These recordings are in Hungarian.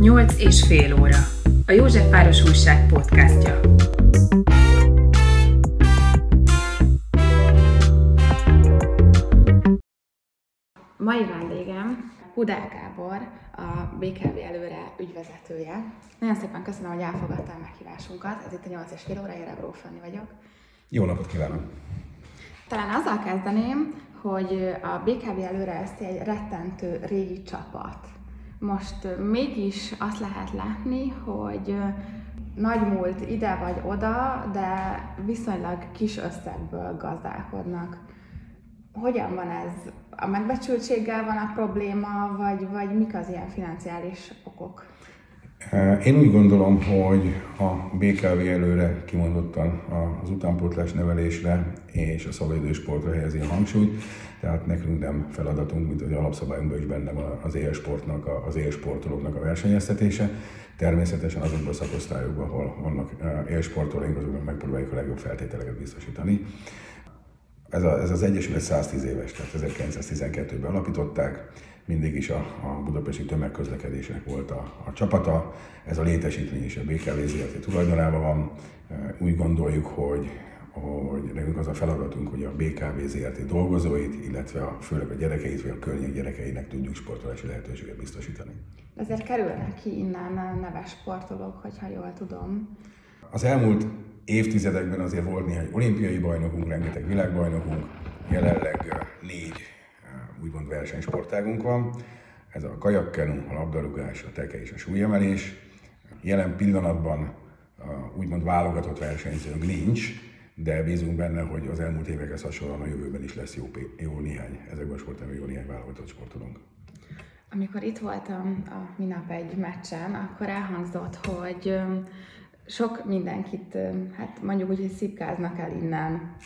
8 és fél óra. A Józsefváros Újság podcastja. Mai vendégem Hudák Gábor, a BKV előre ügyvezetője. Nagyon szépen köszönöm, hogy elfogadtál meghívásunkat. Ez itt a 8 és fél óra, én Rebró Fanni vagyok. Jó napot kívánok! Talán azzal kezdeném, hogy a BKV előre ezt egy rettentő régi csapat. Most mégis azt lehet látni, hogy nagy múlt ide vagy oda, de viszonylag kis összegből gazdálkodnak. Hogyan van ez? A megbecsültséggel van a probléma, vagy, vagy mik az ilyen financiális okok? Én úgy gondolom, hogy a BKV előre kimondottan az utánpótlás nevelésre és a szabadidős sportra helyezi a hangsúlyt, tehát nekünk nem feladatunk, mint az alapszabályunkban is benne van az élsportnak, az élsportolóknak a versenyeztetése. Természetesen azokban a szakosztályokban, ahol vannak élsportolóink, azokban megpróbáljuk a legjobb feltételeket biztosítani. Ez, a, ez az Egyesület 110 éves, tehát 1912-ben alapították, mindig is a, a budapesti tömegközlekedésnek volt a, a csapata. Ez a létesítmény is a BKV ZRT tulajdonában van. Úgy gondoljuk, hogy, hogy nekünk az a feladatunk, hogy a BKV ZRT dolgozóit, illetve a, főleg a gyerekeit, vagy a környék gyerekeinek tudjuk sportolási lehetőséget biztosítani. Ezért kerülnek ki innen a neves sportolók, hogyha jól tudom. Az elmúlt évtizedekben azért volt néhány olimpiai bajnokunk, rengeteg világbajnokunk, jelenleg négy úgymond versenysportágunk van. Ez a kajakkenu, a labdarúgás, a teke és a súlyemelés. Jelen pillanatban úgymond válogatott versenyzőnk nincs, de bízunk benne, hogy az elmúlt évekhez hasonlóan a jövőben is lesz jó, jó néhány, ezekben a sportágban jó néhány válogatott sportolónk. Amikor itt voltam a minap egy meccsen, akkor elhangzott, hogy sok mindenkit, hát mondjuk úgy, hogy szipkáznak el innen.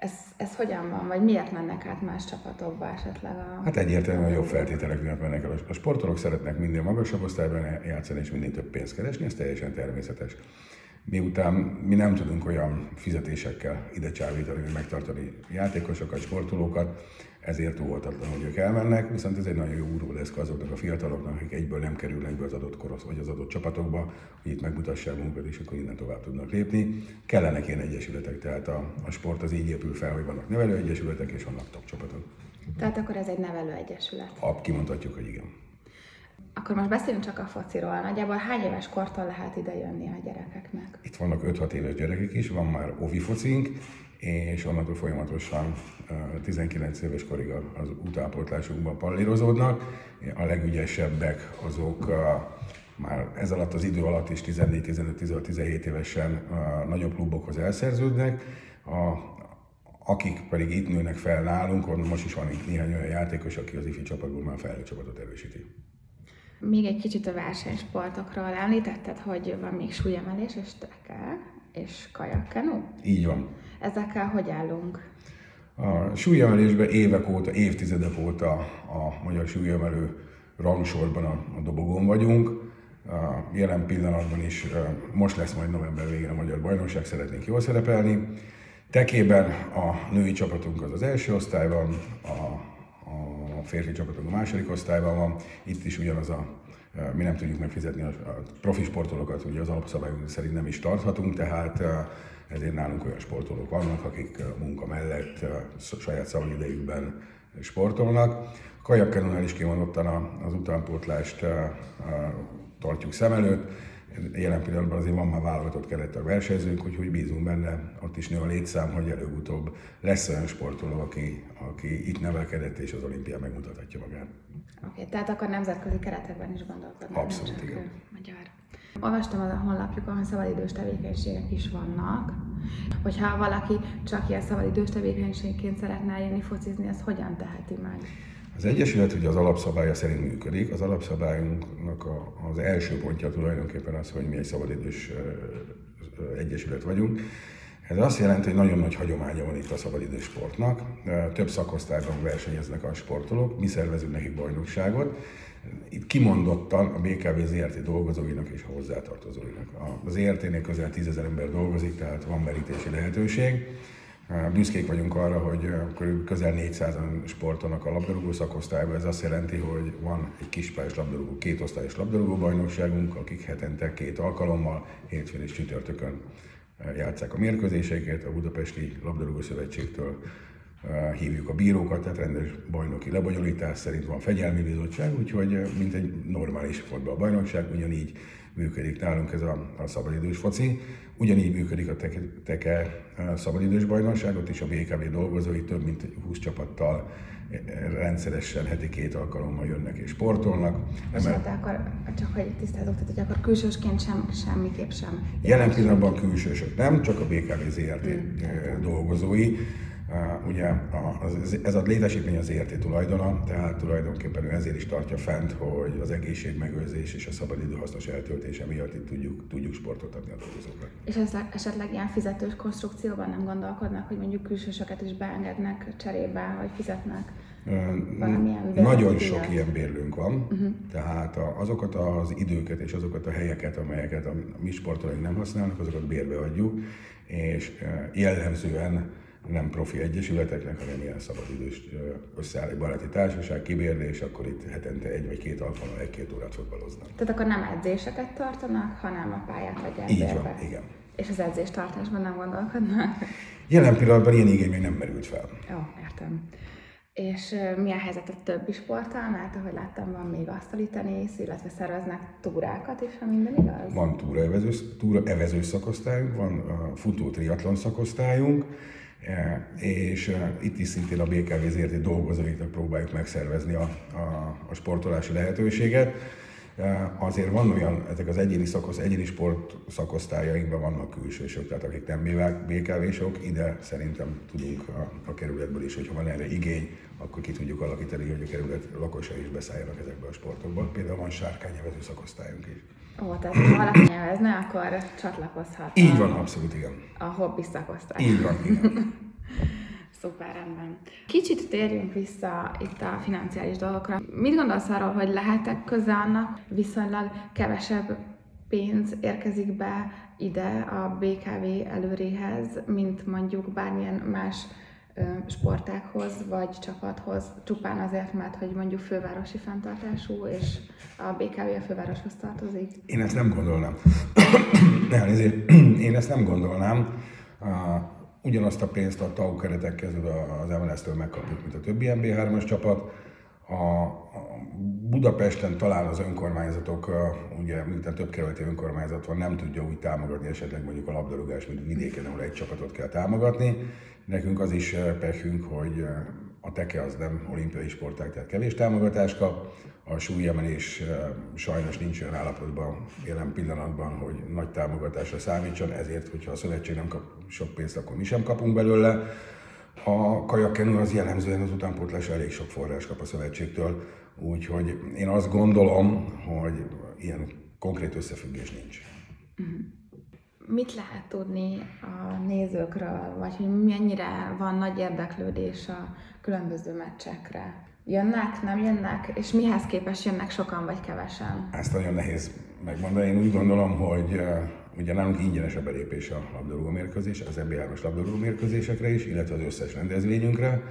Ez, ez hogyan van, vagy miért mennek át más csapatokba esetleg? A... Hát egyértelműen jobb feltételek miatt mennek el. A sportolók szeretnek minél magasabb osztályban játszani, és minél több pénzt keresni, ez teljesen természetes. Miután mi nem tudunk olyan fizetésekkel ide csábítani, hogy megtartani játékosokat, sportolókat, ezért óvatatlan, hogy ők elmennek, viszont ez egy nagyon jó úróleszka azoknak a fiataloknak, akik egyből nem kerülnek be az adott korosz vagy az adott csapatokba, hogy itt megmutassák magukat, és akkor innen tovább tudnak lépni. Kellenek ilyen egyesületek, tehát a, a sport az így épül fel, hogy vannak nevelőegyesületek és vannak top csapatok. Tehát akkor ez egy nevelőegyesület? Ab, kimondhatjuk, hogy igen. Akkor most beszéljünk csak a fociról. Nagyjából hány éves kortól lehet ide jönni a gyerekeknek? Itt vannak 5-6 éves gyerekek is, van már ovi focink, és onnantól folyamatosan 19 éves korig az utánpótlásunkban pallírozódnak. A legügyesebbek azok már ez alatt az idő alatt is 14, 15, 16, 17 évesen nagyobb klubokhoz elszerződnek, a, akik pedig itt nőnek fel nálunk, most is van itt néhány olyan játékos, aki az ifi csapatból már felnőtt csapatot erősíti. Még egy kicsit a versenysportokról említetted, hogy van még súlyemelés és teke és kajakkenu? Így van. Ezekkel hogy állunk? A súlyemelésben évek óta, évtizedek óta a magyar súlyemelő rangsorban a, a dobogón vagyunk. A jelen pillanatban is most lesz majd november végén a Magyar Bajnokság, szeretnénk jól szerepelni. Tekében a női csapatunk az az első osztályban, a, a férfi csapatunk a második osztályban van. Itt is ugyanaz a mi nem tudjuk megfizetni a profi sportolókat, ugye az alapszabályok szerint nem is tarthatunk, tehát ezért nálunk olyan sportolók vannak, akik munka mellett saját szabadidejükben sportolnak. A kajakkenónál is kimondottan az utánpótlást tartjuk szem előtt. Jelen pillanatban azért van már válogatott keret a versenyzőnk, úgyhogy bízunk benne, ott is nő a létszám, hogy előbb-utóbb lesz olyan sportoló, aki, aki itt nevelkedett és az olimpián megmutathatja magát. Oké, okay, tehát akkor nemzetközi keretekben is gondolkodnak. Abszolút, igen. Magyar. Olvastam az a honlapjukon, hogy szabadidős tevékenységek is vannak. Hogyha valaki csak ilyen szabadidős tevékenységként szeretne jönni focizni, az hogyan teheti meg? Az Egyesület ugye az alapszabálya szerint működik. Az alapszabályunknak a, az első pontja tulajdonképpen az, hogy mi egy szabadidős egyesület vagyunk. Ez azt jelenti, hogy nagyon nagy hagyománya van itt a szabadidős sportnak. Több szakosztályban versenyeznek a sportolók, mi szervezünk nekik bajnokságot. Itt kimondottan a BKV ZRT dolgozóinak és a hozzátartozóinak. Az ZRT-nél közel 10 ember dolgozik, tehát van merítési lehetőség. Büszkék vagyunk arra, hogy közel 400-an sportolnak a labdarúgó szakosztályban. Ez azt jelenti, hogy van egy kispályás labdarúgó, két osztályos labdarúgó bajnokságunk, akik hetente két alkalommal, hétfőn és csütörtökön játszák a mérkőzéseiket. A Budapesti Labdarúgó Szövetségtől hívjuk a bírókat, tehát rendes bajnoki lebonyolítás szerint van fegyelmi bizottság, úgyhogy mint egy normális fotballbajnokság, ugyanígy működik nálunk ez a, a szabadidős foci. Ugyanígy működik a Teke, teke szabadidős bajnokság, ott is a BKV dolgozói több mint 20 csapattal rendszeresen heti két alkalommal jönnek és sportolnak. És hát akkor csak hogy tisztázok, tehát hogy akkor külsősként sem, semmiképp sem. Jelen pillanatban külsősök nem, csak a BKV ZRT mm. dolgozói. Ugye ez a létesítmény az érté tulajdona, tehát tulajdonképpen ő ezért is tartja fent, hogy az egészségmegőrzés és a szabadidő hasznos eltöltése miatt itt tudjuk, tudjuk sportot adni a dolgozóknak. És esetleg, esetleg ilyen fizetős konstrukcióban nem gondolkodnak, hogy mondjuk külsősöket is beengednek cserébe, vagy fizetnek? Nagyon sok ilyen bérlőnk van, uh-huh. tehát azokat az időket és azokat a helyeket, amelyeket a mi sportolóink nem használnak, azokat bérbe adjuk, és jellemzően nem profi egyesületeknek, hanem ilyen szabadidős összeáll egy baráti társaság, kibérni, és akkor itt hetente egy vagy két alkalommal egy-két órát fotbaloznak. Tehát akkor nem edzéseket tartanak, hanem a pályát adják Így van, igen. És az edzéstartásban nem gondolkodnak? Jelen pillanatban ilyen igény még nem merült fel. Jó, értem. És mi a helyzet a többi sporttal? Mert ahogy láttam, van még asztali tenisz, illetve szerveznek túrákat is, ha minden igaz? Van túra evező, túra evező szakosztályunk, van futó triatlon szakosztályunk, és e, itt is szintén a BKV ZRT dolgozóiknak próbáljuk megszervezni a, a, a sportolási lehetőséget. E, azért van olyan, ezek az egyéni szakosz, egyéni sport szakosztályainkban vannak külsősök, tehát akik nem BKV-sok, ide szerintem tudunk a, a kerületből is, hogyha van erre igény, akkor ki tudjuk alakítani, hogy a kerület lakosai is beszálljanak ezekbe a sportokba. Például van sárkánynevező szakosztályunk is. Ó, tehát ha valaki nyelvezne, akkor csatlakozhat. Így van, abszolút igen. A hobbi szakosztály. Így van, igen. Szuper, rendben. Kicsit térjünk vissza itt a financiális dolgokra. Mit gondolsz arról, hogy lehetek köze annak, viszonylag kevesebb pénz érkezik be ide a BKV előréhez, mint mondjuk bármilyen más sportákhoz vagy csapathoz, csupán azért, mert hogy mondjuk fővárosi fenntartású, és a BKV a fővároshoz tartozik? Én ezt nem gondolnám. Elnézést, én ezt nem gondolnám. Ugyanazt a pénzt a TAU keretek közül az MLS-től megkapjuk, mint a többi MB3-as csapat. A Budapesten talán az önkormányzatok, ugye miután több kerületi önkormányzat van, nem tudja úgy támogatni esetleg mondjuk a labdarúgás, mint vidéken, ahol egy csapatot kell támogatni. Nekünk az is perhünk, hogy a teke az nem olimpiai sportág, tehát kevés támogatást kap. A súlyemelés sajnos nincs olyan állapotban jelen pillanatban, hogy nagy támogatásra számítson, ezért, hogyha a szövetség nem kap sok pénzt, akkor mi sem kapunk belőle. A kajakkenő az jellemzően az utánpótlásra elég sok forrás kap a szövetségtől, úgyhogy én azt gondolom, hogy ilyen konkrét összefüggés nincs. Uh-huh mit lehet tudni a nézőkről, vagy hogy mennyire van nagy érdeklődés a különböző meccsekre? Jönnek, nem jönnek, és mihez képest jönnek sokan vagy kevesen? Ezt nagyon nehéz megmondani. Én úgy gondolom, hogy uh, ugye nálunk ingyenes a belépés a labdarúgó mérkőzés, az MB3-as labdarúgó mérkőzésekre is, illetve az összes rendezvényünkre.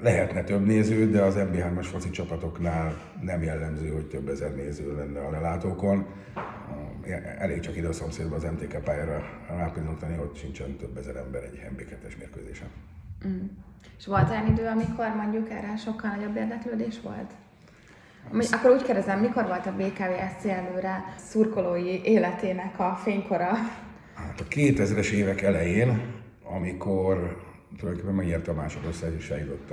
Lehetne több néző, de az MB3-as foci csapatoknál nem jellemző, hogy több ezer néző lenne a lelátókon elég csak ide a szomszédba az MTK pályára rápillantani, ott sincsen több ezer ember egy MB2-es mérkőzésen. Mm. És volt olyan idő, amikor mondjuk erre sokkal nagyobb érdeklődés volt? Azt... Akkor úgy kérdezem, mikor volt a BKV SC előre szurkolói életének a fénykora? Hát a 2000-es évek elején, amikor tulajdonképpen megnyerte a másodosztály, és eljutott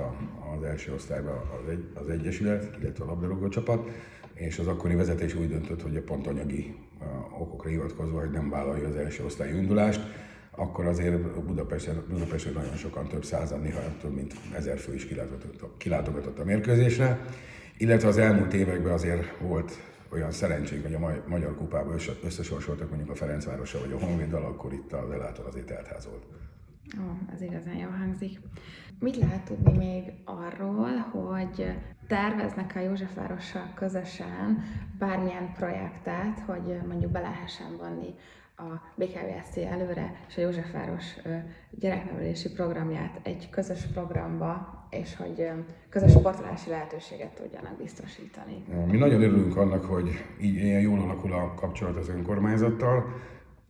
az első osztályba az, egy, az Egyesület, illetve a labdarúgó csapat, és az akkori vezetés úgy döntött, hogy a pont anyagi okokra hivatkozva, hogy nem vállalja az első osztályú indulást, akkor azért Budapesten, Budapesten nagyon sokan, több százan, néha több mint ezer fő is kilátogatott, kilátogatott a mérkőzésre, illetve az elmúlt években azért volt olyan szerencsénk, hogy a Magyar Kupában összesorsoltak mondjuk a Ferencvárosa vagy a Honvéddal, akkor itt az elátor azért teltház Ó, ez igazán jól hangzik. Mit lehet tudni még arról, hogy terveznek a Józsefvárossal közösen bármilyen projektet, hogy mondjuk be lehessen vonni a BKVSC előre és a Józsefváros gyereknevelési programját egy közös programba, és hogy közös sportolási lehetőséget tudjanak biztosítani. Mi nagyon örülünk annak, hogy így ilyen jól alakul a kapcsolat az önkormányzattal,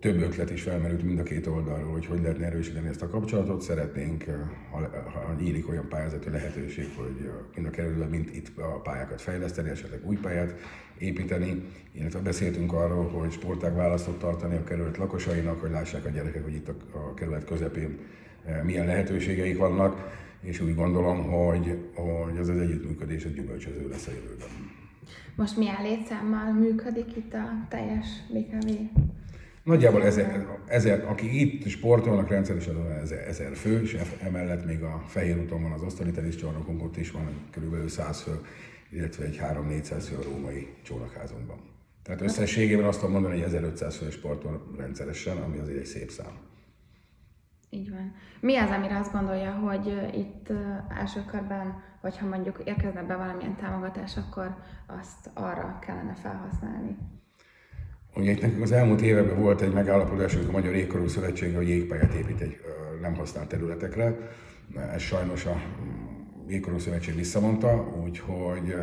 több ötlet is felmerült mind a két oldalról, hogy hogy lehetne erősíteni ezt a kapcsolatot. Szeretnénk, eh, ha, ha nyílik olyan pályázati lehetőség, hogy eh, mind a kerületben, mint itt a pályákat fejleszteni, esetleg új pályát építeni, illetve beszéltünk arról, hogy sportág választott tartani a kerület lakosainak, hogy lássák a gyerekek, hogy itt a, a kerület közepén eh, milyen lehetőségeik vannak, és úgy gondolom, hogy, hogy az az együttműködés ez gyümölcsöző lesz a jövőben. Most milyen létszámmal működik itt a teljes BKV Nagyjából ezer, ezer, akik itt sportolnak rendszeresen, az ezer, ezer fő, és emellett még a Fehér úton van az asztali teniszcsarnokunk, ott is van körülbelül 100 fő, illetve egy 3-400 fő a római csónakházunkban. Tehát összességében azt tudom mondani, hogy 1500 fő sportol rendszeresen, ami azért egy szép szám. Így van. Mi az, amire azt gondolja, hogy itt első körben, hogyha mondjuk érkezne be valamilyen támogatás, akkor azt arra kellene felhasználni? Ugye itt nekünk az elmúlt években volt egy megállapodásunk a Magyar Égkorú Szövetség, hogy jégpályát épít egy nem használt területekre. Ez sajnos a Jégkorú Szövetség visszamondta, úgyhogy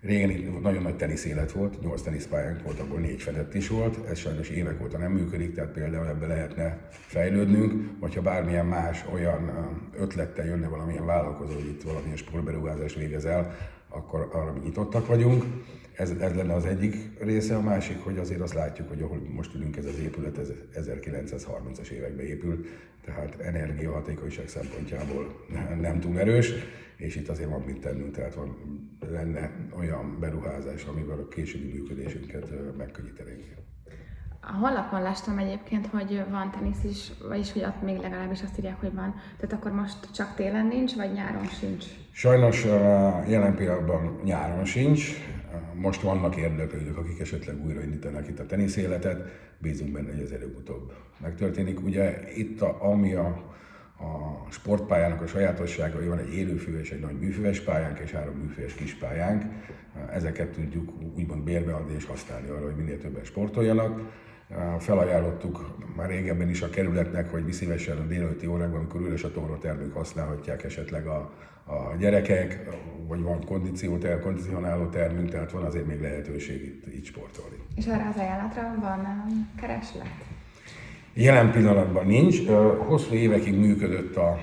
Régen nagyon nagy teniszélet volt, 8 teniszpályánk volt, abból négy fedett is volt, ez sajnos évek óta nem működik, tehát például ebbe lehetne fejlődnünk, vagy ha bármilyen más olyan ötlettel jönne valamilyen vállalkozó, hogy itt valamilyen sportberuházást végez el, akkor arra mi nyitottak vagyunk. Ez, ez lenne az egyik része, a másik, hogy azért azt látjuk, hogy ahol most ülünk, ez az épület, ez 1930-as években épült, tehát energiahatékonyság szempontjából nem túl erős, és itt azért van mit tennünk, tehát van, lenne olyan beruházás, amivel a későbbi működésünket megkönnyítenénk. A honlapon láttam egyébként, hogy van tenisz is, vagyis hogy ott még legalábbis azt írják, hogy van. Tehát akkor most csak télen nincs, vagy nyáron sincs? Sajnos jelen pillanatban nyáron sincs. Most vannak érdeklődők, akik esetleg újraindítanak itt a tenisz életet. Bízunk benne, hogy ez előbb-utóbb megtörténik. Ugye itt, a, ami a, a sportpályának a sajátossága, hogy van egy élőfű és egy nagy műfüves pályánk, és három műfüves kispályánk. Ezeket tudjuk úgymond bérbe adni és használni arra, hogy minél többen sportoljanak felajánlottuk már régebben is a kerületnek, hogy mi szívesen a délelőtti órákban, amikor üres a tornatermünk használhatják esetleg a, a gyerekek, vagy van kondícióter, kondicionáló termünk, tehát van azért még lehetőség itt, itt sportolni. És arra az ajánlatra van kereslet? Jelen pillanatban nincs. Hosszú évekig működött a,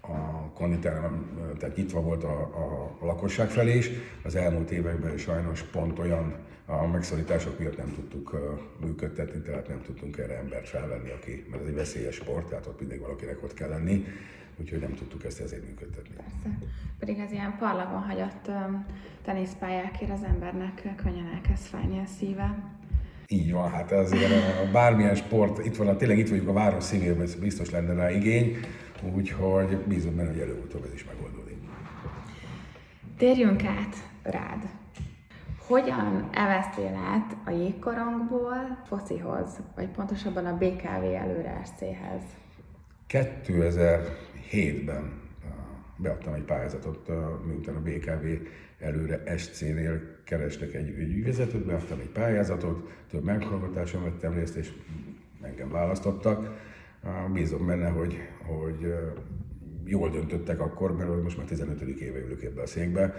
a konditerem, tehát nyitva volt a, a, a lakosság felé is. Az elmúlt években sajnos pont olyan a megszorítások miatt nem tudtuk működtetni, tehát nem tudtunk erre embert felvenni, aki, mert ez egy veszélyes sport, tehát ott mindig valakinek ott kell lenni, úgyhogy nem tudtuk ezt ezért működtetni. Persze. Pedig az ilyen parlagon hagyott teniszpályákért az embernek könnyen elkezd fájni a szíve. Így van, hát azért bármilyen sport, itt van, tényleg itt vagyunk a város szívében, biztos lenne rá igény, úgyhogy bízom benne, hogy előbb-utóbb ez is megoldódik. Térjünk át rád. Hogyan eveztél át a jégkorongból focihoz, vagy pontosabban a BKV előre SC-hez? 2007-ben beadtam egy pályázatot, miután a BKV előre SC-nél kerestek egy ügyvezetőt, beadtam egy pályázatot, több meghallgatáson vettem részt, és engem választottak. Bízom benne, hogy, hogy jól döntöttek akkor, mert most már 15. éve ülök ebbe a székbe,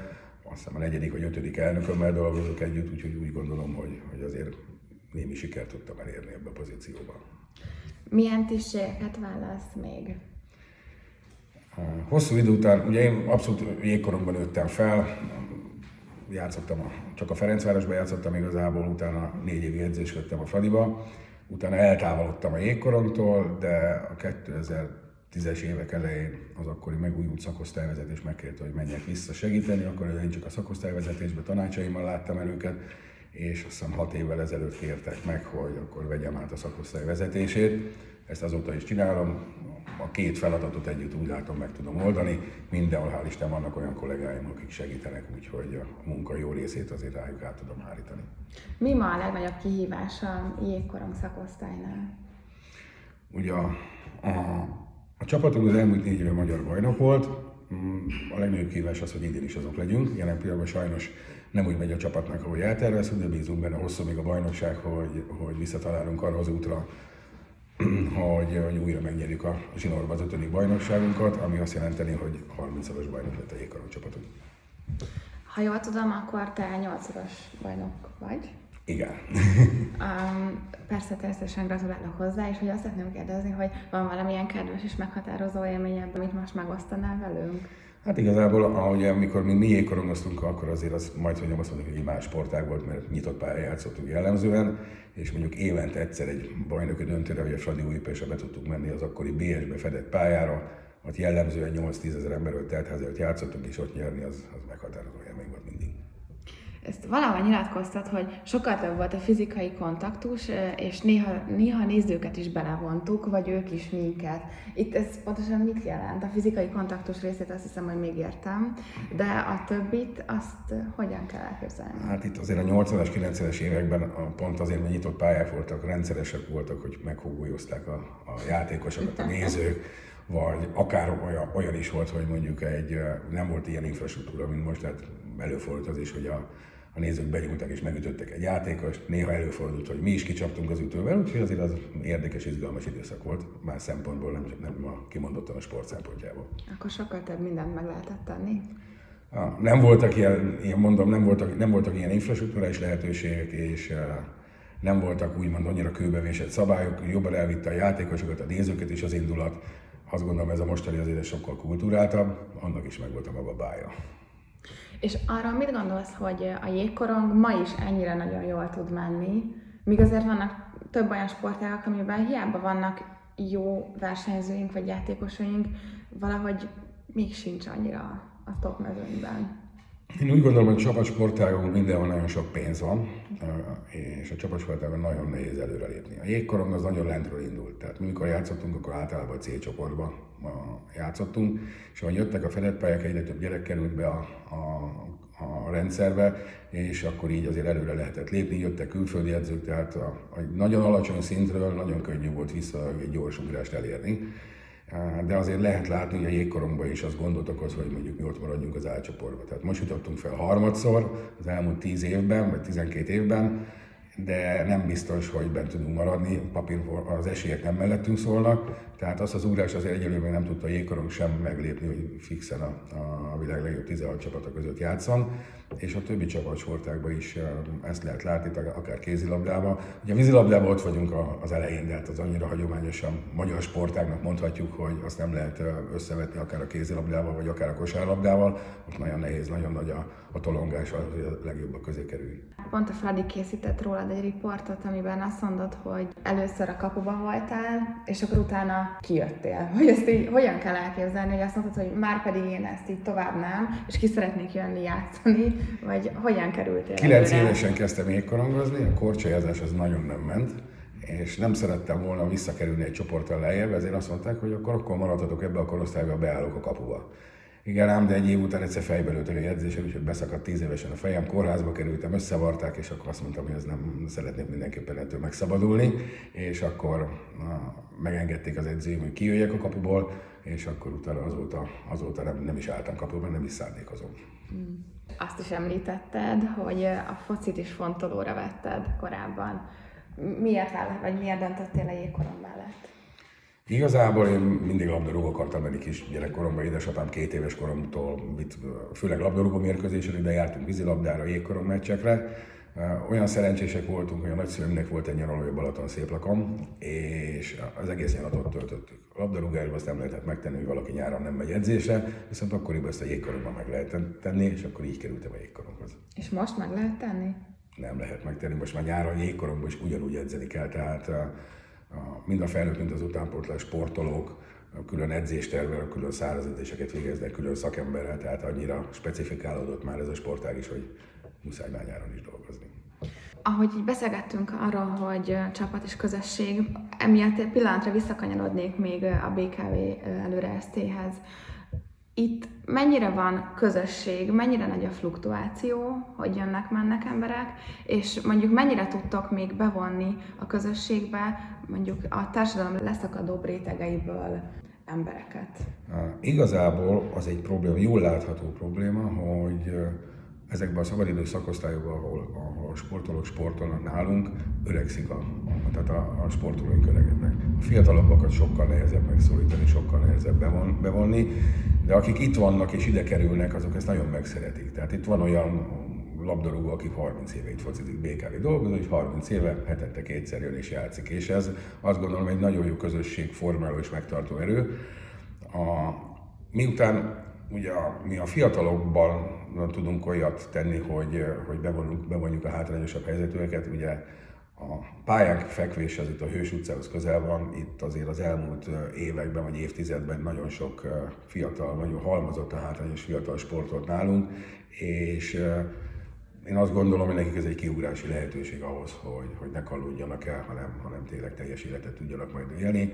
azt hiszem a negyedik vagy ötödik elnökömmel dolgozok együtt, úgyhogy úgy gondolom, hogy, hogy azért némi sikert tudtam elérni ebbe a pozícióban. Milyen tisztségeket válasz még? Hosszú idő után, ugye én abszolút jégkoromban nőttem fel, játszottam, a, csak a Ferencvárosban játszottam igazából, utána négy évig edzéskedtem a Fradiba, utána eltávolodtam a jégkoromtól, de a 2000 tízes évek elején az akkori megújult szakosztályvezetés megkérte, hogy menjek vissza segíteni, akkor én csak a szakosztályvezetésben tanácsaimmal láttam el őket, és azt hiszem hat évvel ezelőtt kértek meg, hogy akkor vegyem át a szakosztály vezetését. Ezt azóta is csinálom, a két feladatot együtt úgy látom meg tudom oldani. Mindenhol hál' Isten vannak olyan kollégáim, akik segítenek, úgyhogy a munka jó részét azért rájuk át tudom hárítani. Mi ma a legnagyobb kihívás a jégkorong szakosztálynál? Ugye a, a a csapatunk az elmúlt négy éve magyar bajnok volt, mm, a legnagyobb kívás az, hogy idén is azok legyünk. Jelen pillanatban sajnos nem úgy megy a csapatnak, ahogy elterveztük, de bízunk benne hosszú még a bajnokság, hogy, hogy visszatalálunk arra az útra, hogy, hogy újra megnyerjük a zsinórba az ötödik bajnokságunkat, ami azt jelenteni, hogy 30-szoros bajnok lett a jégkorong csapatunk. Ha jól tudom, akkor te 8-szoros bajnok vagy. Igen. um, persze természetesen gratulálok hozzá, és hogy azt szeretném kérdezni, hogy van valamilyen kedves és meghatározó élmény amit most megosztanál velünk? Hát igazából, ahogy amikor mi, mi jégkorongoztunk, akkor azért az majd, hogy azt mondjuk, hogy egy más sportág volt, mert nyitott pályán játszottunk jellemzően, és mondjuk évente egyszer egy bajnoki döntőre, vagy a Fradi Újpestre be tudtuk menni az akkori BS-be fedett pályára, ott jellemzően 8-10 ezer emberről telt házat játszottunk, és ott nyerni az, az meghatározó élmény volt ezt valahol nyilatkoztat, hogy sokkal több volt a fizikai kontaktus, és néha, néha nézőket is belevontuk, vagy ők is minket. Itt ez pontosan mit jelent? A fizikai kontaktus részét azt hiszem, hogy még értem, de a többit azt hogyan kell elképzelni? Hát itt azért a 80-as, 90-es években pont azért, mert nyitott pályák voltak, rendszeresek voltak, hogy meghúgólyozták a, a játékosokat, a nézők, vagy akár olyan, olyan is volt, hogy mondjuk egy, nem volt ilyen infrastruktúra, mint most, tehát előfordult az is, hogy a a nézők benyúltak és megütöttek egy játékost, néha előfordult, hogy mi is kicsaptunk az ütővel, úgyhogy azért az érdekes, izgalmas időszak volt, más szempontból, nem, nem a, kimondottan a sport szempontjából. Akkor sokkal több mindent meg lehetett tenni? Nem voltak ilyen, ilyen mondom, nem voltak, nem voltak ilyen infrastruktúrális lehetőségek, és nem voltak úgymond annyira kőbevésett szabályok, jobban elvitte a játékosokat, a nézőket és az indulat. Azt gondolom ez a mostani azért sokkal kultúráltabb, annak is meg volt a maga bája. És arra mit gondolsz, hogy a jégkorong ma is ennyire nagyon jól tud menni, míg azért vannak több olyan sportágak, amiben hiába vannak jó versenyzőink vagy játékosaink, valahogy még sincs annyira a top mezőnyben. Én úgy gondolom, hogy csapatsportágon mindenhol nagyon sok pénz van, és a csapatsportágon nagyon nehéz előrelépni. A jégkorong az nagyon lentről indult, tehát mikor játszottunk, akkor általában a C csoportban játszottunk, és ahogy jöttek a fedett pályák, egyre több gyerek került be a, a, a rendszerbe, és akkor így azért előre lehetett lépni, jöttek külföldi edzők, tehát a, a nagyon alacsony szintről nagyon könnyű volt vissza egy gyors ugrást elérni de azért lehet látni, hogy a jégkorongban is az gondot okoz, hogy mondjuk mi ott maradjunk az álcsoportban. Tehát most jutottunk fel harmadszor az elmúlt 10 évben, vagy 12 évben, de nem biztos, hogy bent tudunk maradni, papír, az esélyek nem mellettünk szólnak, tehát azt az ugrás azért egyelőre még nem tudta a jégkorong sem meglépni, hogy fixen a, a világ legjobb 16 csapata között játszon, és a többi csapatsportákban is ezt lehet látni, akár kézilabdában. Ugye a vízilabdában ott vagyunk az elején, de hát az annyira hagyományosan magyar sportágnak mondhatjuk, hogy azt nem lehet összevetni akár a kézilabdával, vagy akár a kosárlabdával, ott nagyon nehéz, nagyon nagy a, a tolongás, hogy a legjobbak közé kerülj. Pont a Fradi készített rólad egy riportot, amiben azt mondod, hogy először a kapuban voltál, és akkor utána kijöttél? Hogy ezt így hogyan kell elképzelni, hogy azt mondtad, hogy már pedig én ezt így tovább nem, és ki szeretnék jönni játszani, vagy hogyan kerültél? Kilenc évesen kezdtem jégkorongozni, a korcsolyázás az nagyon nem ment, és nem szerettem volna visszakerülni egy csoporttal lejjebb, ezért azt mondták, hogy akkor, akkor maradhatok ebbe a korosztályba, beállok a kapuba. Igen, ám, de egy év után egyszer fejbe lőttek egy edzésen, úgyhogy beszakadt tíz évesen a fejem, kórházba kerültem, összevarták, és akkor azt mondtam, hogy ez nem szeretnék mindenképpen ettől megszabadulni, és akkor na, megengedték az edzőim, hogy kijöjjek a kapuból, és akkor utána azóta, azóta nem, nem is álltam kapuban, nem is szándékozom. Hmm. Azt is említetted, hogy a focit is fontolóra vetted korábban. Miért vállalt, vagy miért döntöttél a jégkorom mellett? Igazából én mindig labdarúgó akartam menni kis gyerekkoromban, édesapám két éves koromtól, főleg labdarúgó mérkőzésen, ide jártunk vízilabdára, jégkorom meccsekre. Olyan szerencsések voltunk, hogy a nagyszülőmnek volt egy nyaralója Balaton széplakom, és az egész nyarat ott töltöttük. A labdarúgásban azt nem lehetett megtenni, hogy valaki nyáron nem megy edzésre, viszont akkoriban ezt a jégkoromban meg lehetett tenni, és akkor így kerültem a jégkoromhoz. És most meg lehet tenni? Nem lehet megtenni, most már nyáron jégkoromban is ugyanúgy edzeni kell, tehát mind a felnőtt, mind az utánpótlás sportolók, külön edzéstervel, külön száraz edzéseket végeznek, külön szakemberrel, tehát annyira specifikálódott már ez a sportág is, hogy muszáj már nyáron is dolgozni. Ahogy így beszélgettünk arról, hogy csapat és közösség, emiatt egy pillanatra visszakanyarodnék még a BKV előre ST-hez. Itt mennyire van közösség, mennyire nagy a fluktuáció, hogy jönnek, mennek emberek, és mondjuk mennyire tudtok még bevonni a közösségbe, mondjuk a társadalom leszakadó rétegeiből embereket? Igazából az egy probléma, jól látható probléma, hogy ezekben a szabadidő szakosztályokban, ahol, ahol a sportolók sportolnak nálunk, öregszik a, a, tehát a, a sportolóink öregednek. A fiatalabbakat sokkal nehezebb megszólítani, sokkal nehezebb bevon, bevonni, de akik itt vannak és ide kerülnek, azok ezt nagyon megszeretik. Tehát itt van olyan labdarúgó, aki 30 éve itt focizik BKV dolgozó, és 30 éve hetente kétszer jön és játszik. És ez azt gondolom egy nagyon jó közösség formáló és megtartó erő. A, miután ugye a, mi a fiatalokban tudunk olyat tenni, hogy, hogy bevonjuk, bevonjuk a hátrányosabb helyzetűeket, ugye a pályánk fekvés az itt a Hős utcához közel van, itt azért az elmúlt években vagy évtizedben nagyon sok fiatal, nagyon halmozott a hátrányos fiatal sportolt nálunk, és én azt gondolom, hogy nekik ez egy kiugrási lehetőség ahhoz, hogy, hogy ne kalódjanak el, hanem, hanem tényleg teljes életet tudjanak majd élni.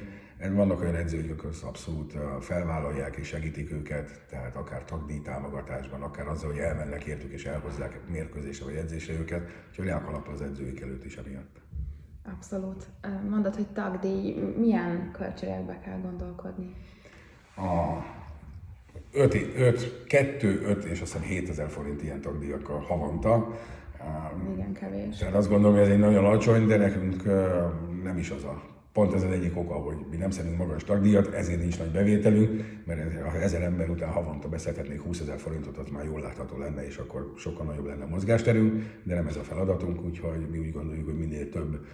Vannak olyan edzők, akik abszolút felvállalják és segítik őket, tehát akár tagdíj támogatásban, akár azzal, hogy elmennek értük és elhozzák mérkőzésre vagy edzésre őket, úgyhogy le az edzőik előtt is emiatt. Abszolút. Mondod, hogy tagdíj, milyen költségekbe kell gondolkodni? A 5, 5, 2, 5 és azt hiszem 7000 forint ilyen tagdíjakkal havonta. Igen, kevés. Tehát azt gondolom, hogy ez egy nagyon alacsony, de nekünk nem is az a Pont ez az egyik oka, hogy mi nem szedünk magas tagdíjat, ezért nincs nagy bevételünk, mert ha ezer ember után havonta beszedhetnék 20 ezer forintot, az már jól látható lenne, és akkor sokkal nagyobb lenne a mozgásterünk, de nem ez a feladatunk, úgyhogy mi úgy gondoljuk, hogy minél több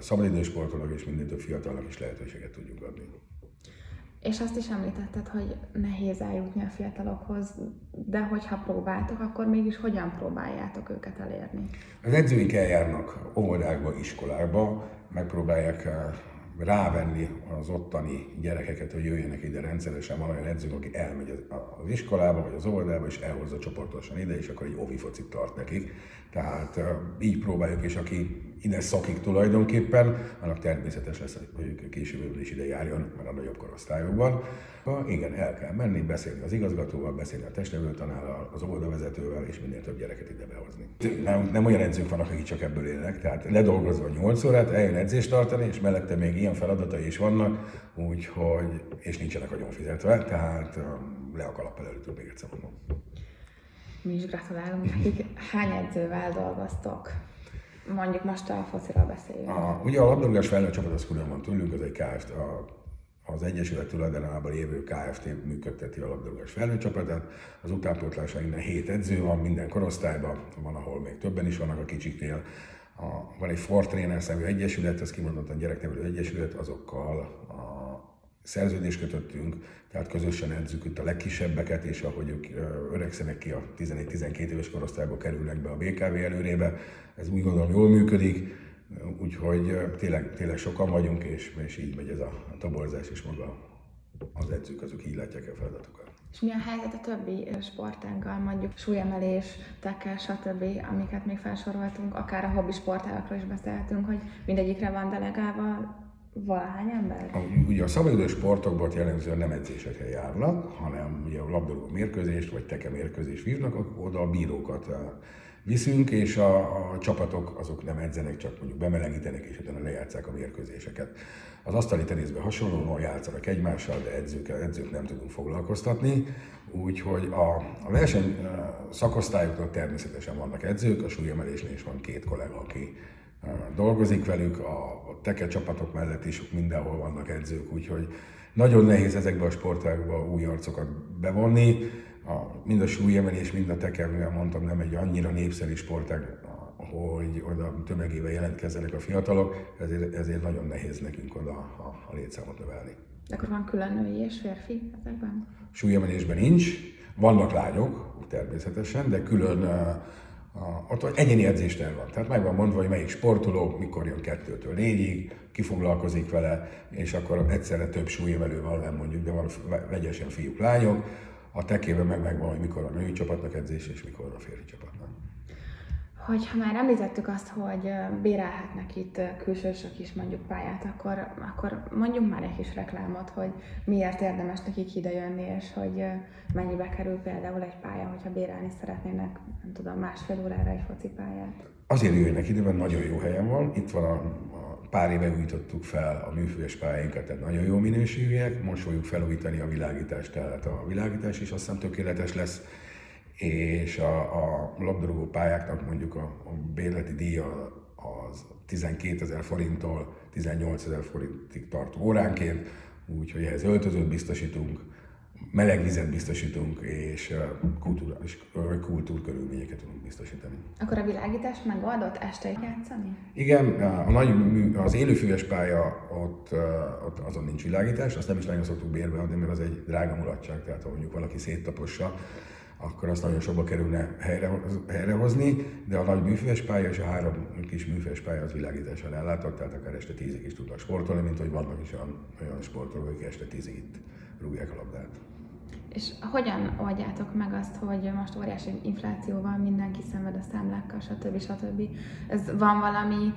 szabadidősportolók és minél több fiatalnak is lehetőséget tudjuk adni. És azt is említetted, hogy nehéz eljutni a fiatalokhoz, de hogyha próbáltok, akkor mégis hogyan próbáljátok őket elérni? Az edzőink eljárnak óvodákba, iskolákba, megpróbálják eh, rávenni az ottani gyerekeket, hogy jöjjenek ide rendszeresen. Van olyan edzők, aki elmegy az iskolába vagy az óvodába, és elhozza csoportosan ide, és akkor egy ovi focit tart nekik. Tehát eh, így próbáljuk, és aki ide szakik tulajdonképpen, annak természetes lesz, hogy később is ide járjon, mert a nagyobb korosztályokban. Ha igen, el kell menni, beszélni az igazgatóval, beszélni a testnevelőtanállal, az oldavezetővel, és minél több gyereket ide behozni. Nem, nem olyan edzők vannak, akik csak ebből élnek, tehát ledolgozva 8 órát, eljön edzést tartani, és mellette még ilyen feladatai is vannak, úgyhogy, és nincsenek nagyon fizetve, tehát um, le a kalappal előtt, még egyszer mondom. Mi is gratulálunk nekik. Hány edzővel dolgoztok? Mondjuk most a fociról beszéljünk. A, ugye a labdarúgás felnőtt csapat az külön van tőlünk, az egy KFT, a, az Egyesület tulajdonában lévő KFT működteti a labdarúgás felnőtt csapatát. Az utánpótlásra innen hét edző van minden korosztályban, van, ahol még többen is vannak a kicsiknél. A, van egy Fortréner szemű egyesület, ez kimondottan gyereknevelő egyesület, azokkal a szerződést kötöttünk, tehát közösen edzük itt a legkisebbeket, és ahogy ők öregszenek ki a 11-12 éves korosztályba kerülnek be a BKV előrébe, ez úgy gondolom jól működik, úgyhogy tényleg, tényleg sokan vagyunk, és, és így megy ez a, a toborzás, és maga az edzők azok így látják el feladatokat. És mi a helyzet a többi sportággal, mondjuk súlyemelés, tekel, stb., amiket még felsoroltunk, akár a hobbi sportágakról is beszélhetünk, hogy mindegyikre van delegálva valahány ember? Ugye a szabadidős sportokban jellemzően nem edzésekre járnak, hanem ugye a labdarúgó mérkőzést vagy teke mérkőzést vívnak, oda a bírókat eh, viszünk, és a, a csapatok azok nem edzenek, csak mondjuk bemelegítenek, és utána lejátszák a mérkőzéseket. Az asztali teniszben hasonlóan játszanak egymással, de edzők, edzők nem tudunk foglalkoztatni, úgyhogy a, a verseny eh, szakosztályoknak természetesen vannak edzők, a súlyemelésnél is van két kollega, aki dolgozik velük, a, teke csapatok mellett is mindenhol vannak edzők, úgyhogy nagyon nehéz ezekbe a sportágba új arcokat bevonni. A, mind a súlyemelés, mind a teke, mivel mondtam, nem egy annyira népszerű sportág, hogy oda tömegével jelentkezzenek a fiatalok, ezért, ezért nagyon nehéz nekünk oda a, a létszámot növelni. De akkor van külön női és férfi ezekben? Súlyemelésben nincs, vannak lányok természetesen, de külön a, ott egyéni edzésterv van. Tehát meg van mondva, hogy melyik sportoló, mikor jön kettőtől négyig, ki foglalkozik vele, és akkor egyszerre több súlyemelő van, nem mondjuk, de van vegyesen fiúk, lányok. A tekében meg megvan, hogy mikor a női csapatnak edzés, és mikor a férfi csapatnak. Hogyha már említettük azt, hogy bérelhetnek itt külsősök is mondjuk pályát, akkor, akkor mondjunk már egy kis reklámot, hogy miért érdemes nekik idejönni, és hogy mennyibe kerül például egy pálya, hogyha bérelni szeretnének, nem tudom, másfél órára egy focipályát. Azért jöjjenek ide, mert nagyon jó helyen van. Itt van a, a pár éve újítottuk fel a műfüves pályáinkat, tehát nagyon jó minőségűek, most fogjuk felújítani a világítást, tehát a világítás is azt hiszem tökéletes lesz, és a, a labdarúgó pályáknak mondjuk a, a bérleti díja az 12 ezer forinttól 18 ezer forintig tart óránként, úgyhogy ehhez öltözőt biztosítunk, meleg vizet biztosítunk, és kulturális, kultúrkörülményeket tudunk biztosítani. Akkor a világítás megoldott este játszani? Igen, a nagy, az élőfüves pálya, ott, ott azon nincs világítás, azt nem is nagyon szoktuk bérbe adni, mert az egy drága mulatság, tehát ha mondjuk valaki széttapossa, akkor azt nagyon sokba kerülne helyre, helyrehozni, de a nagy műfüves pálya és a három kis műfüves pálya az világítással ellátott, tehát akár este tízig is tudnak sportolni, mint hogy vannak is olyan, olyan sportolók, akik este tízig itt rúgják a labdát. És hogyan oldjátok meg azt, hogy most óriási inflációval mindenki szenved a számlákkal, stb. stb. Ez van valami,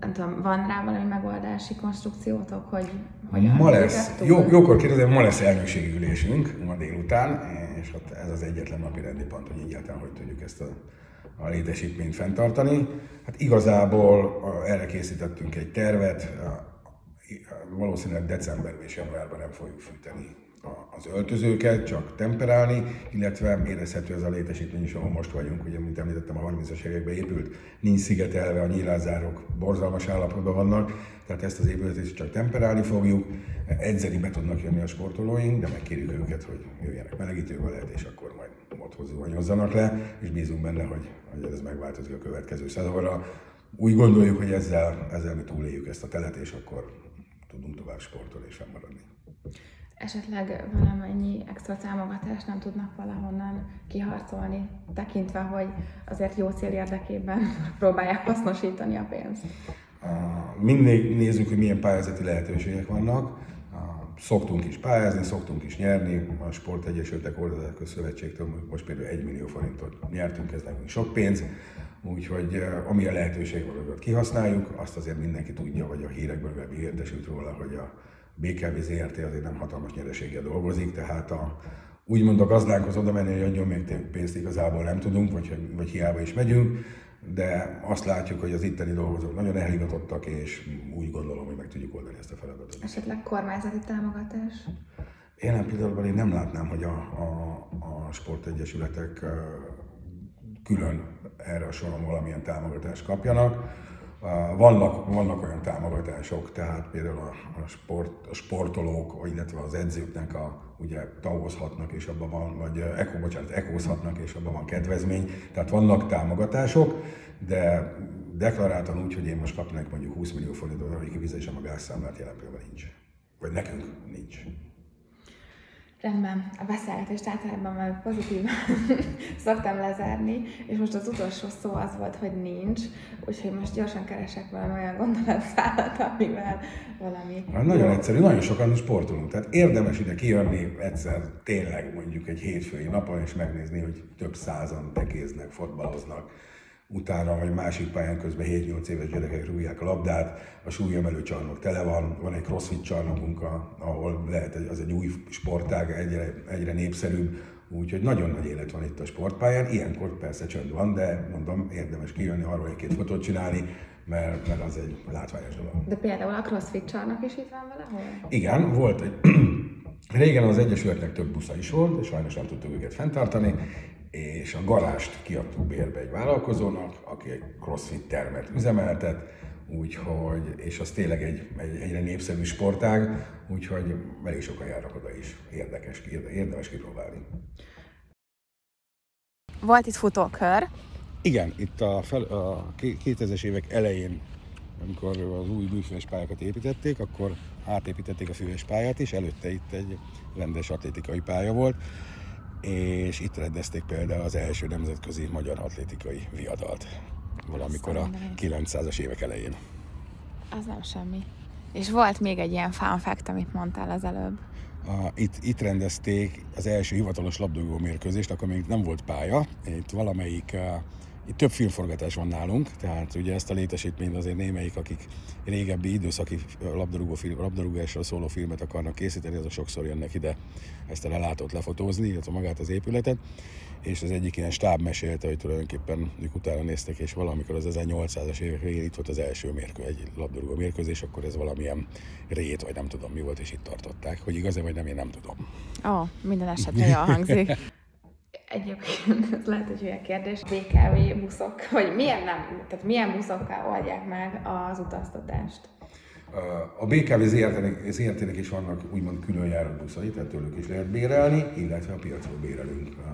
nem tudom, van rá valami megoldási konstrukciótok, hogy Ma lesz, jó, jókor kérdezem, ma lesz elnökségi ülésünk, ma délután, és ott ez az egyetlen napi rendi pont, hogy egyáltalán hogy tudjuk ezt a, a létesítményt fenntartani. Hát igazából erre készítettünk egy tervet, valószínűleg decemberben és januárban nem fogjuk fűteni az öltözőket, csak temperálni, illetve érezhető ez a létesítmény is, ahol most vagyunk, ugye, mint említettem, a 30-as években épült, nincs szigetelve, a nyílázárok borzalmas állapotban vannak, tehát ezt az épületet is csak temperálni fogjuk. Edzeri be tudnak jönni a sportolóink, de megkérjük őket, hogy jöjjenek melegítővel lehet, és akkor majd ott zuhanyozzanak le, és bízunk benne, hogy, hogy ez megváltozik a következő szezonra. Úgy gondoljuk, hogy ezzel, ezzel mi túléljük ezt a telet, és akkor tudunk tovább sportolni és fennmaradni esetleg valamennyi extra támogatást nem tudnak valahonnan kiharcolni, tekintve, hogy azért jó cél érdekében próbálják hasznosítani a pénzt? Mindig nézzük, hogy milyen pályázati lehetőségek vannak. Szoktunk is pályázni, szoktunk is nyerni. A Sportegyesületek Oldalák Szövetségtől most például 1 millió forintot nyertünk, ez nekünk sok pénz. Úgyhogy ami a lehetőség van, kihasználjuk, azt azért mindenki tudja, vagy a hírekből értesült róla, hogy a BKV ZRT azért nem hatalmas nyereséggel dolgozik, tehát a, úgymond a gazdánkhoz oda menni, hogy adjon még pénzt igazából nem tudunk, vagy, vagy hiába is megyünk, de azt látjuk, hogy az itteni dolgozók nagyon elhivatottak, és úgy gondolom, hogy meg tudjuk oldani ezt a feladatot. Esetleg kormányzati támogatás? Jelen pillanatban én nem látnám, hogy a, a, a sportegyesületek külön erre a soron valamilyen támogatást kapjanak. Vannak, vannak olyan támogatások, tehát például a, a, sport, a sportolók, illetve az edzőknek a, ugye tavozhatnak, és abban van, vagy eko, bocsánat, ekózhatnak, és abban van kedvezmény. Tehát vannak támogatások, de deklaráltan úgy, hogy én most kapnék mondjuk 20 millió forintot, hogy kifizetésem a gázszámlát, jelen nincs. Vagy nekünk nincs. Rendben, a beszélgetést általában már pozitívan szoktam lezárni, és most az utolsó szó az volt, hogy nincs, úgyhogy most gyorsan keresek valami olyan gondolatszállat, amivel valami... Hát nagyon jó. egyszerű, nagyon sokan sportolunk, tehát érdemes ide kijönni egyszer tényleg mondjuk egy hétfői napon, és megnézni, hogy több százan tekéznek, fotbaloznak, utána vagy másik pályán közben 7-8 éves gyerekek rúgják a labdát, a súlyemelő csarnok tele van, van egy crossfit csarnokunk, ahol lehet, az egy új sportág, egyre, egyre népszerűbb, úgyhogy nagyon nagy élet van itt a sportpályán, ilyenkor persze csönd van, de mondom, érdemes kijönni arról egy-két fotót csinálni, mert, mert az egy látványos dolog. De például a crossfit csarnok is itt van valahol? Igen, volt egy Régen az Egyesületnek több busza is volt, és sajnos nem tudtuk őket fenntartani, és a garást kiadtuk bérbe egy vállalkozónak, aki egy crossfit termet üzemeltet, úgyhogy, és az tényleg egy, egy egyre népszerű sportág, úgyhogy elég sokan járnak oda is. Érdekes, érdemes kipróbálni. Volt itt futókör. Igen, itt a, fel, a 2000-es évek elején, amikor az új műfős pályákat építették, akkor átépítették a főes pályát is, előtte itt egy rendes atlétikai pálya volt, és itt rendezték például az első nemzetközi magyar atlétikai viadalt, valamikor a 900-as évek elején. Az nem semmi. És volt még egy ilyen fun fact, amit mondtál az előbb. A, itt, itt rendezték az első hivatalos labdarúgó mérkőzést, akkor még nem volt pálya. Itt valamelyik uh, itt több filmforgatás van nálunk, tehát ugye ezt a létesítményt azért némelyik, akik régebbi időszaki labdarúgó film, labdarúgásról szóló filmet akarnak készíteni, azok sokszor jönnek ide ezt a lelátót lefotózni, illetve magát az épületet, és az egyik ilyen stáb mesélte, hogy tulajdonképpen ők utána néztek, és valamikor az 1800-as évek végén itt volt az első mérkő, egy labdarúgó mérkőzés, akkor ez valamilyen rét, vagy nem tudom mi volt, és itt tartották. Hogy igaz-e, vagy nem, én nem tudom. Ó, oh, minden esetre jól hangzik. Egyébként ez lehet egy olyan kérdés, BKV buszok, vagy milyen, nem, tehát milyen buszokkal oldják meg az utaztatást? A BKV ZRT-nek is vannak úgymond külön járat buszai, tehát tőlük is lehet bérelni, illetve a piacról bérelünk a,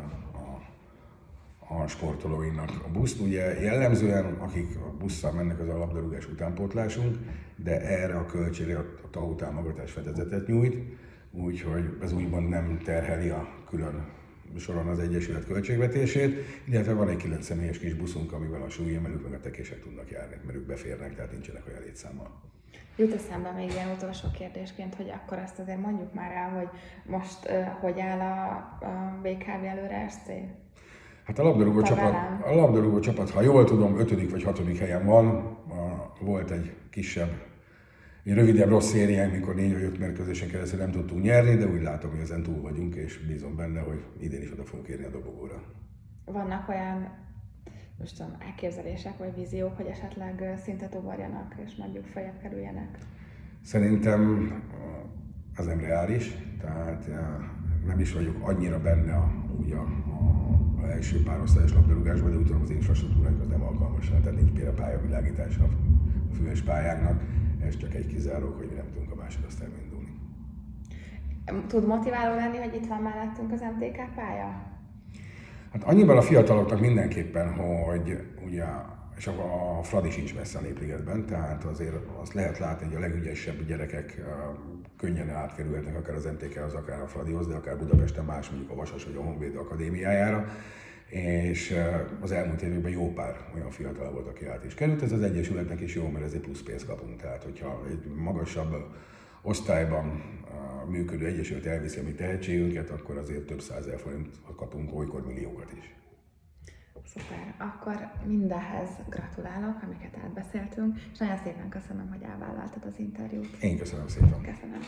a, a sportolóinak a buszt. Ugye jellemzően, akik a busszal mennek, az a labdarúgás utánpótlásunk, de erre a költségre a TAU támogatás fedezetet nyújt, úgyhogy ez úgymond nem terheli a külön soron az Egyesület költségvetését, illetve van egy 9 személyes kis buszunk, amivel a súlyemelők meg a tekések tudnak járni, mert ők beférnek, tehát nincsenek olyan létszámmal. Jut eszembe még ilyen utolsó kérdésként, hogy akkor azt azért mondjuk már el, hogy most uh, hogy áll a, a BKV előre SC? Hát a labdarúgó, csapat, a labdarúgó csapat, ha jól tudom, ötödik vagy hatodik helyen van. A, volt egy kisebb egy rövidebb rossz szériánk, mikor négy vagy öt mérkőzésen keresztül nem tudtunk nyerni, de úgy látom, hogy ezen túl vagyunk, és bízom benne, hogy idén is oda fogunk érni a dobogóra. Vannak olyan most tudom, elképzelések vagy víziók, hogy esetleg szintet ugorjanak, és mondjuk feljebb kerüljenek? Szerintem az nem reális, tehát nem is vagyok annyira benne a, ugye a, a, a első párosztályos labdarúgásban, de úgy tudom az infrastruktúránk az nem alkalmas, tehát nincs például pályavilágítása a füves pályáknak ez csak egy kizárók, hogy mi nem tudunk a másodosztályba indulni. Tud motiváló lenni, hogy itt van mellettünk az MTK pálya? Hát annyiban a fiataloknak mindenképpen, hogy ugye és a, a Fradi sincs messze a Népligetben, tehát azért azt lehet látni, hogy a legügyesebb gyerekek könnyen átkerülhetnek akár az MTK-hoz, akár a Fradihoz, de akár Budapesten más, mondjuk a Vasas vagy a Honvéd Akadémiájára és az elmúlt években jó pár olyan fiatal volt, aki át is került. Ez az Egyesületnek is jó, mert ezért plusz pénzt kapunk. Tehát, hogyha egy magasabb osztályban működő Egyesület elviszi a mi tehetségünket, akkor azért több százezer forint kapunk, olykor milliókat is. Szuper. Akkor mindenhez gratulálok, amiket átbeszéltünk, és nagyon szépen köszönöm, hogy elvállaltad az interjút. Én köszönöm szépen. Köszönöm.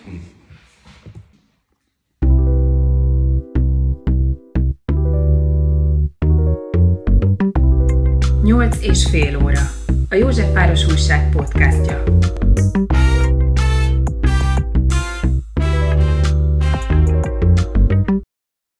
Nyolc és fél óra. A József Város Újság podcastja.